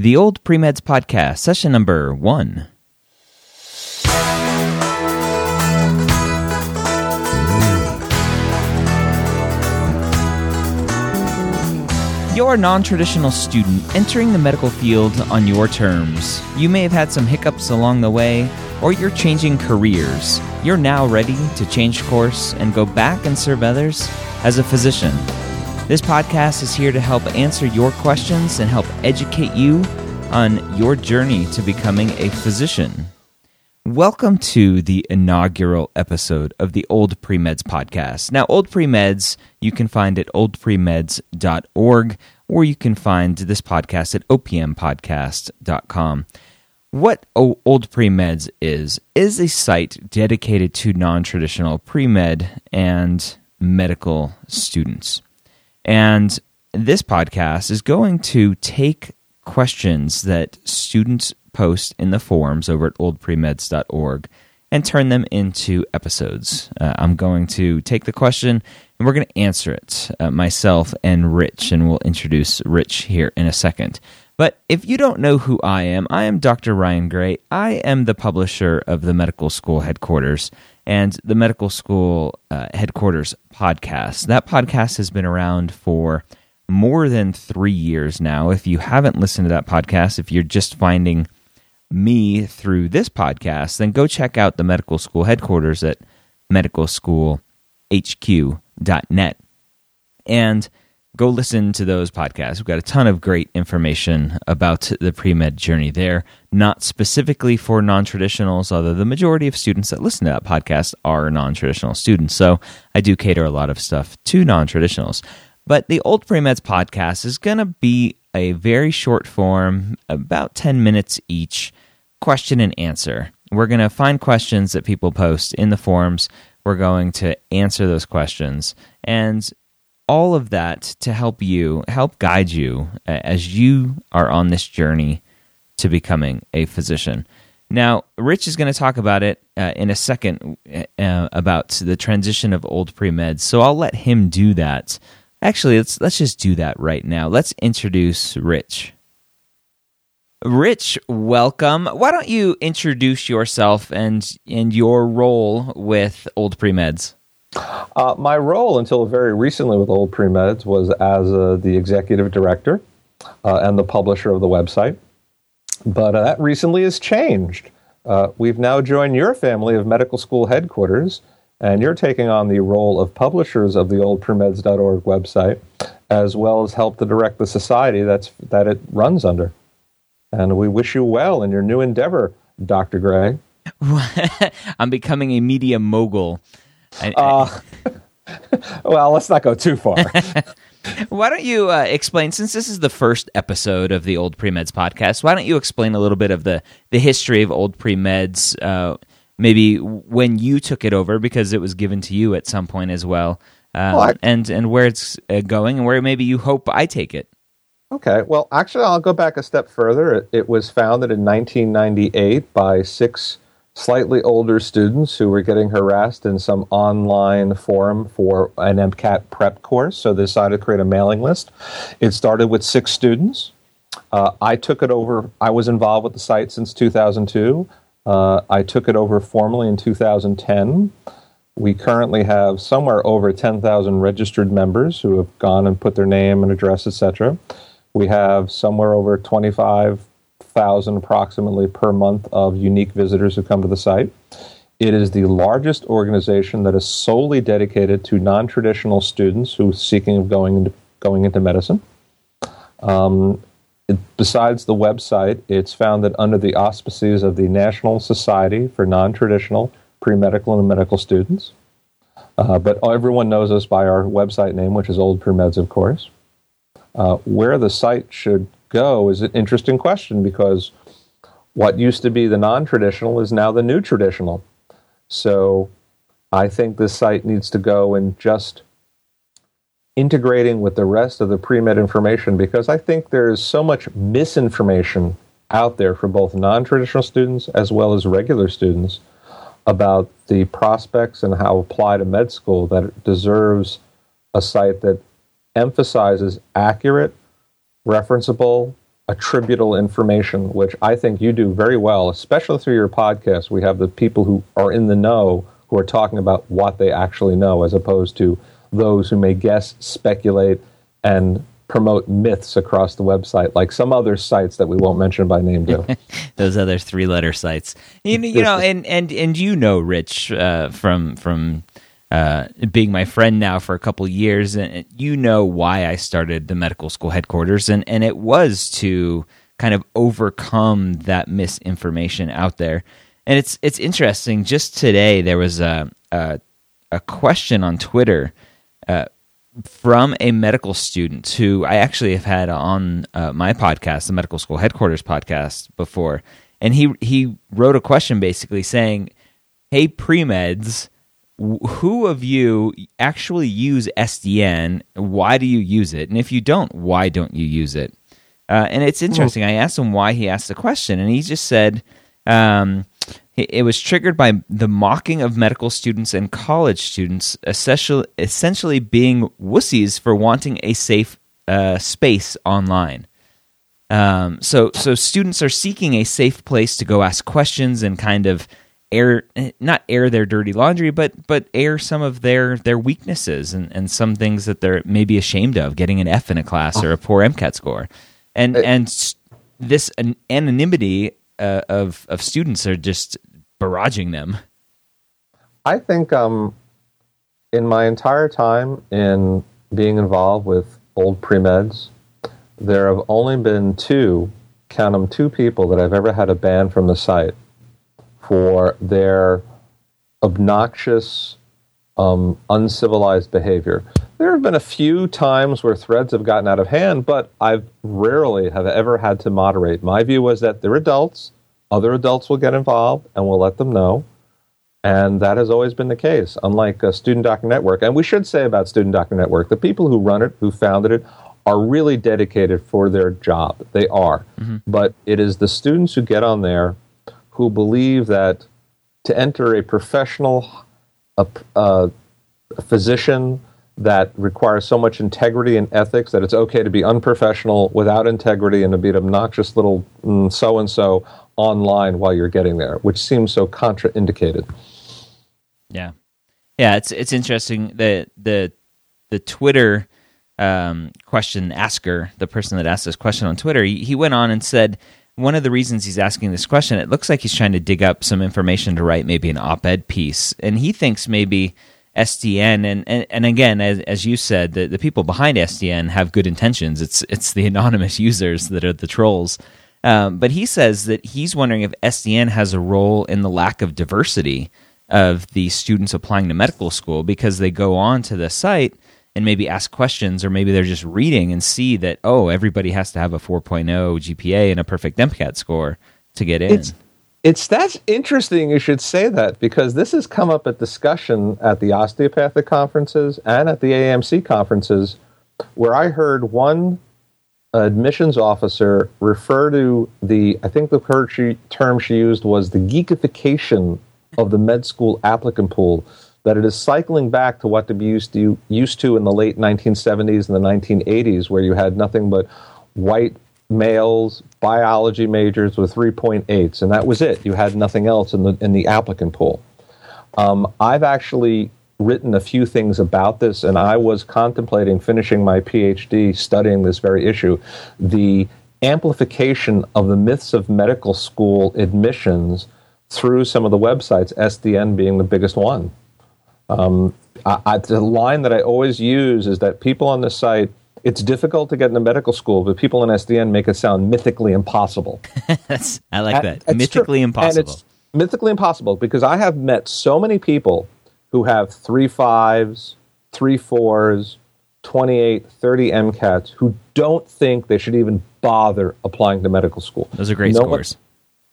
The Old Premeds Podcast, session number one. You're a non traditional student entering the medical field on your terms. You may have had some hiccups along the way, or you're changing careers. You're now ready to change course and go back and serve others as a physician. This podcast is here to help answer your questions and help educate you on your journey to becoming a physician. Welcome to the inaugural episode of the Old Premeds podcast. Now, Old Premeds, you can find at oldpremeds.org or you can find this podcast at opmpodcast.com. What Old Premeds is, is a site dedicated to non traditional pre med and medical students. And this podcast is going to take questions that students post in the forums over at oldpremeds.org and turn them into episodes. Uh, I'm going to take the question and we're going to answer it, uh, myself and Rich, and we'll introduce Rich here in a second. But if you don't know who I am, I am Dr. Ryan Gray. I am the publisher of the medical school headquarters and the medical school uh, headquarters podcast. That podcast has been around for more than three years now. If you haven't listened to that podcast, if you're just finding me through this podcast, then go check out the medical school headquarters at medicalschoolhq.net. And go listen to those podcasts. We've got a ton of great information about the pre med journey there, not specifically for non traditionals, although the majority of students that listen to that podcast are non traditional students. So I do cater a lot of stuff to non traditionals. But the Old Pre Meds podcast is going to be a very short form, about 10 minutes each, question and answer. We're going to find questions that people post in the forums. We're going to answer those questions. And all of that to help you, help guide you as you are on this journey to becoming a physician. Now, Rich is going to talk about it uh, in a second uh, about the transition of old pre meds. So I'll let him do that. Actually, let's let's just do that right now. Let's introduce Rich. Rich, welcome. Why don't you introduce yourself and and your role with Old Pre Meds? Uh, my role until very recently with Old Premeds was as uh, the executive director uh, and the publisher of the website. But uh, that recently has changed. Uh, we've now joined your family of medical school headquarters, and you're taking on the role of publishers of the oldpremeds.org website, as well as help to direct the society that's, that it runs under. And we wish you well in your new endeavor, Dr. Gray. I'm becoming a media mogul. I, uh, well, let's not go too far. why don't you uh, explain, since this is the first episode of the Old Premeds podcast, why don't you explain a little bit of the, the history of Old Premeds, uh, maybe when you took it over, because it was given to you at some point as well, um, well I, and, and where it's uh, going and where maybe you hope I take it. Okay. Well, actually, I'll go back a step further. It, it was founded in 1998 by six slightly older students who were getting harassed in some online forum for an MCAT prep course. So they decided to create a mailing list. It started with six students. Uh, I took it over. I was involved with the site since 2002. Uh, I took it over formally in 2010. We currently have somewhere over 10,000 registered members who have gone and put their name and address, etc. We have somewhere over 25 thousand approximately per month of unique visitors who come to the site. It is the largest organization that is solely dedicated to non-traditional students who are seeking of going into going into medicine. Um, it, besides the website, it's founded under the auspices of the National Society for Non-Traditional Pre-Medical and Medical Students. Uh, but everyone knows us by our website name, which is Old Premeds, of course. Uh, where the site should go is an interesting question because what used to be the non traditional is now the new traditional. So I think this site needs to go and just integrating with the rest of the pre med information because I think there is so much misinformation out there for both non traditional students as well as regular students about the prospects and how apply to med school that it deserves a site that emphasizes accurate referenceable, attributable information, which I think you do very well, especially through your podcast. We have the people who are in the know who are talking about what they actually know, as opposed to those who may guess, speculate, and promote myths across the website, like some other sites that we won't mention by name. Do those other three-letter sites? You, you know, and and and you know, Rich, uh, from from uh, being my friend now for a couple years, and you know why I started the medical school headquarters, and and it was to kind of overcome that misinformation out there. And it's it's interesting. Just today, there was a a, a question on Twitter. Uh, from a medical student who I actually have had on uh, my podcast, the Medical School Headquarters podcast, before, and he he wrote a question basically saying, "Hey, pre meds, who of you actually use SDN? Why do you use it? And if you don't, why don't you use it?" Uh, and it's interesting. I asked him why he asked the question, and he just said. Um, it was triggered by the mocking of medical students and college students, essentially being wussies for wanting a safe uh, space online. Um, so, so students are seeking a safe place to go ask questions and kind of air, not air their dirty laundry, but but air some of their their weaknesses and, and some things that they're maybe ashamed of, getting an F in a class or a poor MCAT score, and and this anonymity uh, of of students are just barraging them? I think um, in my entire time in being involved with old pre meds, there have only been two, count them, two people that I've ever had a ban from the site for their obnoxious, um, uncivilized behavior. There have been a few times where threads have gotten out of hand, but I rarely have ever had to moderate. My view was that they're adults other adults will get involved and we'll let them know. And that has always been the case, unlike a Student Doctor Network. And we should say about Student Doctor Network the people who run it, who founded it, are really dedicated for their job. They are. Mm-hmm. But it is the students who get on there who believe that to enter a professional, a, a, physician, that requires so much integrity and ethics that it's okay to be unprofessional without integrity and to be an obnoxious little so and so online while you're getting there, which seems so contraindicated. Yeah, yeah, it's it's interesting the the the Twitter um, question asker, the person that asked this question on Twitter, he, he went on and said one of the reasons he's asking this question, it looks like he's trying to dig up some information to write maybe an op-ed piece, and he thinks maybe SDN and, and, and again as, as you said the, the people behind SDN have good intentions. It's it's the anonymous users that are the trolls. Um, but he says that he's wondering if SDN has a role in the lack of diversity of the students applying to medical school because they go on to the site and maybe ask questions or maybe they're just reading and see that oh everybody has to have a 4.0 GPA and a perfect MCAT score to get in. It's- it's that's interesting you should say that because this has come up at discussion at the osteopathic conferences and at the AAMC conferences where I heard one admissions officer refer to the I think the term she used was the geekification of the med school applicant pool that it is cycling back to what to be used to used to in the late 1970s and the 1980s where you had nothing but white males, biology majors with 3.8s, and that was it. You had nothing else in the in the applicant pool. Um, I've actually written a few things about this, and I was contemplating finishing my PhD studying this very issue. The amplification of the myths of medical school admissions through some of the websites, SDN being the biggest one. Um, I, I, the line that I always use is that people on the site it's difficult to get into medical school, but people in SDN make it sound mythically impossible. I like that. Mythically impossible. mythically impossible because I have met so many people who have three fives, three fours, 28, 30 MCATs who don't think they should even bother applying to medical school. Those are great no scores.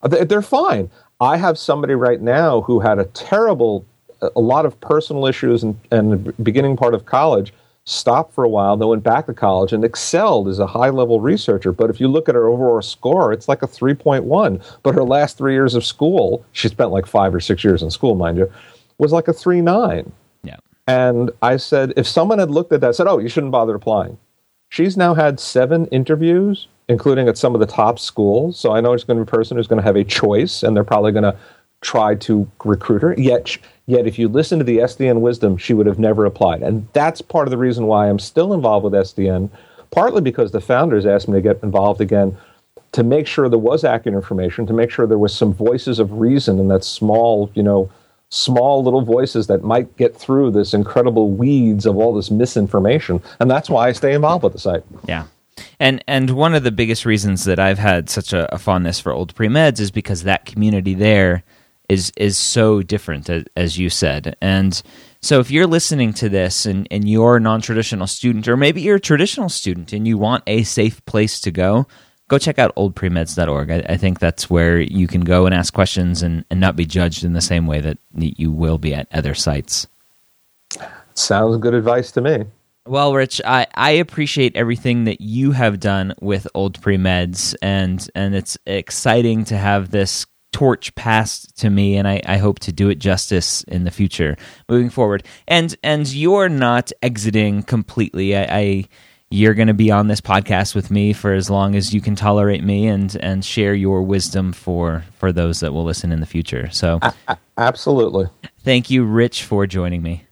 One, they're fine. I have somebody right now who had a terrible, a lot of personal issues and, and the beginning part of college stopped for a while, then went back to college and excelled as a high level researcher. But if you look at her overall score, it's like a 3.1. But her last three years of school, she spent like five or six years in school, mind you, was like a 3.9. Yeah. And I said, if someone had looked at that said, oh, you shouldn't bother applying. she's now had seven interviews, including at some of the top schools. So I know it's going to be a person who's going to have a choice, and they're probably going to try to recruit her. Yet, yet if you listen to the SDN wisdom, she would have never applied, and that's part of the reason why I'm still involved with SDN. Partly because the founders asked me to get involved again to make sure there was accurate information, to make sure there was some voices of reason in that small, you know, small little voices that might get through this incredible weeds of all this misinformation. And that's why I stay involved with the site. Yeah. And and one of the biggest reasons that I've had such a, a fondness for old pre meds is because that community there is is so different as, as you said. And so if you're listening to this and, and you're a non traditional student, or maybe you're a traditional student and you want a safe place to go, go check out oldpremeds.org. I, I think that's where you can go and ask questions and, and not be judged in the same way that you will be at other sites. Sounds good advice to me. Well, Rich, I, I appreciate everything that you have done with Old Premeds, and and it's exciting to have this torch passed to me, and I, I hope to do it justice in the future, moving forward. And and you're not exiting completely. I, I you're going to be on this podcast with me for as long as you can tolerate me and and share your wisdom for for those that will listen in the future. So absolutely. Thank you Rich for joining me.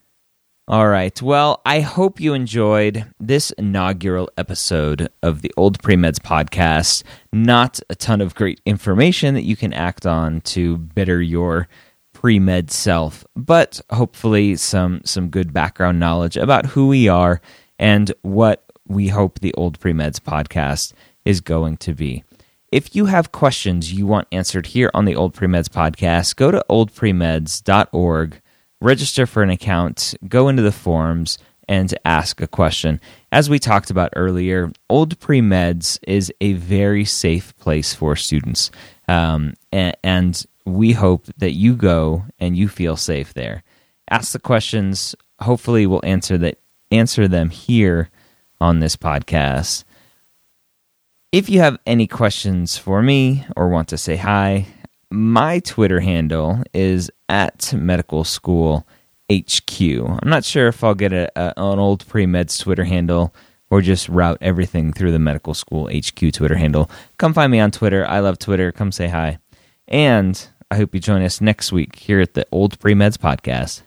All right. Well, I hope you enjoyed this inaugural episode of the Old Premeds podcast. Not a ton of great information that you can act on to better your pre-med self, but hopefully some some good background knowledge about who we are and what we hope the Old Premeds podcast is going to be. If you have questions you want answered here on the Old Premeds podcast, go to oldpremeds.org, register for an account, go into the forums, and ask a question. As we talked about earlier, Old Premeds is a very safe place for students. Um, and, and we hope that you go and you feel safe there. Ask the questions. Hopefully, we'll answer that answer them here on this podcast. If you have any questions for me or want to say hi, my Twitter handle is at medical school HQ. I'm not sure if I'll get a, a, an old pre meds Twitter handle or just route everything through the medical school HQ Twitter handle. Come find me on Twitter. I love Twitter. Come say hi. And I hope you join us next week here at the Old Pre Meds Podcast.